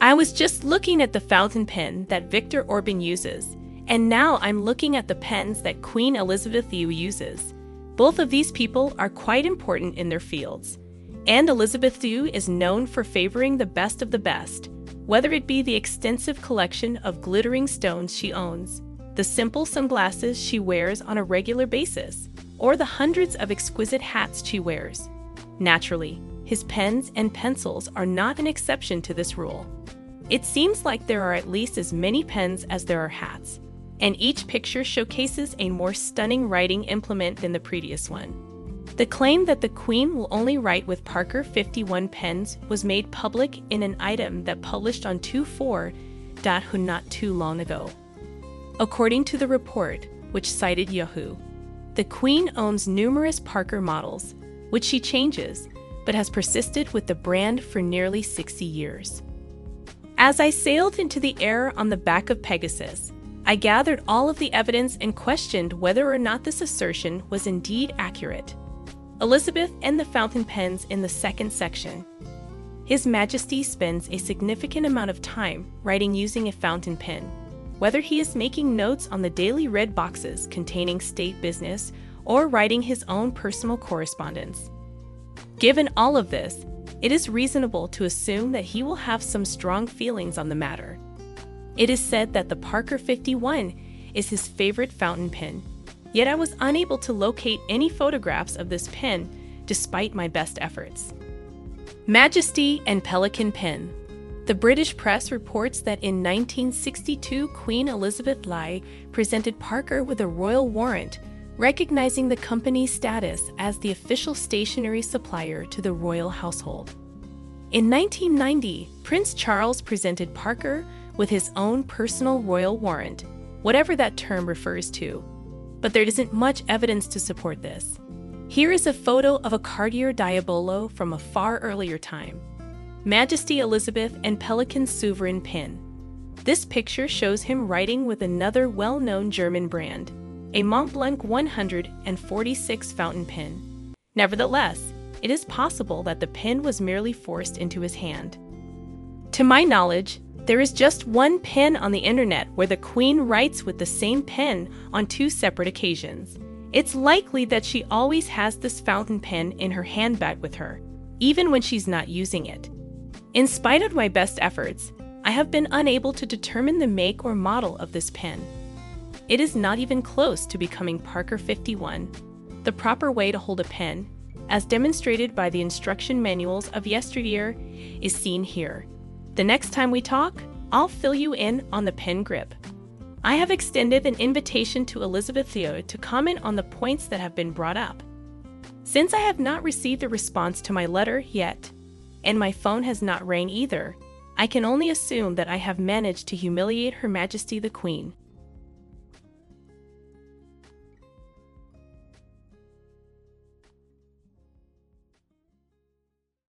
I was just looking at the fountain pen that Viktor Orbán uses, and now I'm looking at the pens that Queen Elizabeth II uses. Both of these people are quite important in their fields. And Elizabeth II is known for favoring the best of the best, whether it be the extensive collection of glittering stones she owns, the simple sunglasses she wears on a regular basis, or the hundreds of exquisite hats she wears. Naturally, his pens and pencils are not an exception to this rule. It seems like there are at least as many pens as there are hats, and each picture showcases a more stunning writing implement than the previous one. The claim that the Queen will only write with Parker 51 pens was made public in an item that published on 24.hu not too long ago. According to the report, which cited Yahoo, the Queen owns numerous Parker models, which she changes, but has persisted with the brand for nearly 60 years. As I sailed into the air on the back of Pegasus, I gathered all of the evidence and questioned whether or not this assertion was indeed accurate. Elizabeth and the fountain pens in the second section. His Majesty spends a significant amount of time writing using a fountain pen, whether he is making notes on the daily red boxes containing state business or writing his own personal correspondence. Given all of this, it is reasonable to assume that he will have some strong feelings on the matter. It is said that the Parker 51 is his favorite fountain pen Yet I was unable to locate any photographs of this pen despite my best efforts. Majesty and Pelikan Pen. The British press reports that in 1962, Queen Elizabeth Lai presented Parker with a royal warrant recognizing the company's status as the official stationery supplier to the royal household. In 1990, Prince Charles presented Parker with his own personal royal warrant, whatever that term refers to, but there isn't much evidence to support this. Here is a photo of a Cartier Diabolo from a far earlier time. Majesty Elizabeth and Pelikan Sovereign Pin. This picture shows him writing with another well known German brand, a Montblanc 146 fountain pen. Nevertheless, it is possible that the pen was merely forced into his hand. To my knowledge, there is just one pen on the internet where the Queen writes with the same pen on two separate occasions. It's likely that she always has this fountain pen in her handbag with her, even when she's not using it. In spite of my best efforts, I have been unable to determine the make or model of this pen. It is not even close to becoming Parker 51, the proper way to hold a pen, as demonstrated by the instruction manuals of yesteryear, is seen here. The next time we talk, I'll fill you in on the pen grip. I have extended an invitation to Elizabeth Theo to comment on the points that have been brought up. Since I have not received a response to my letter yet, and my phone has not rang either, I can only assume that I have managed to humiliate Her Majesty the Queen.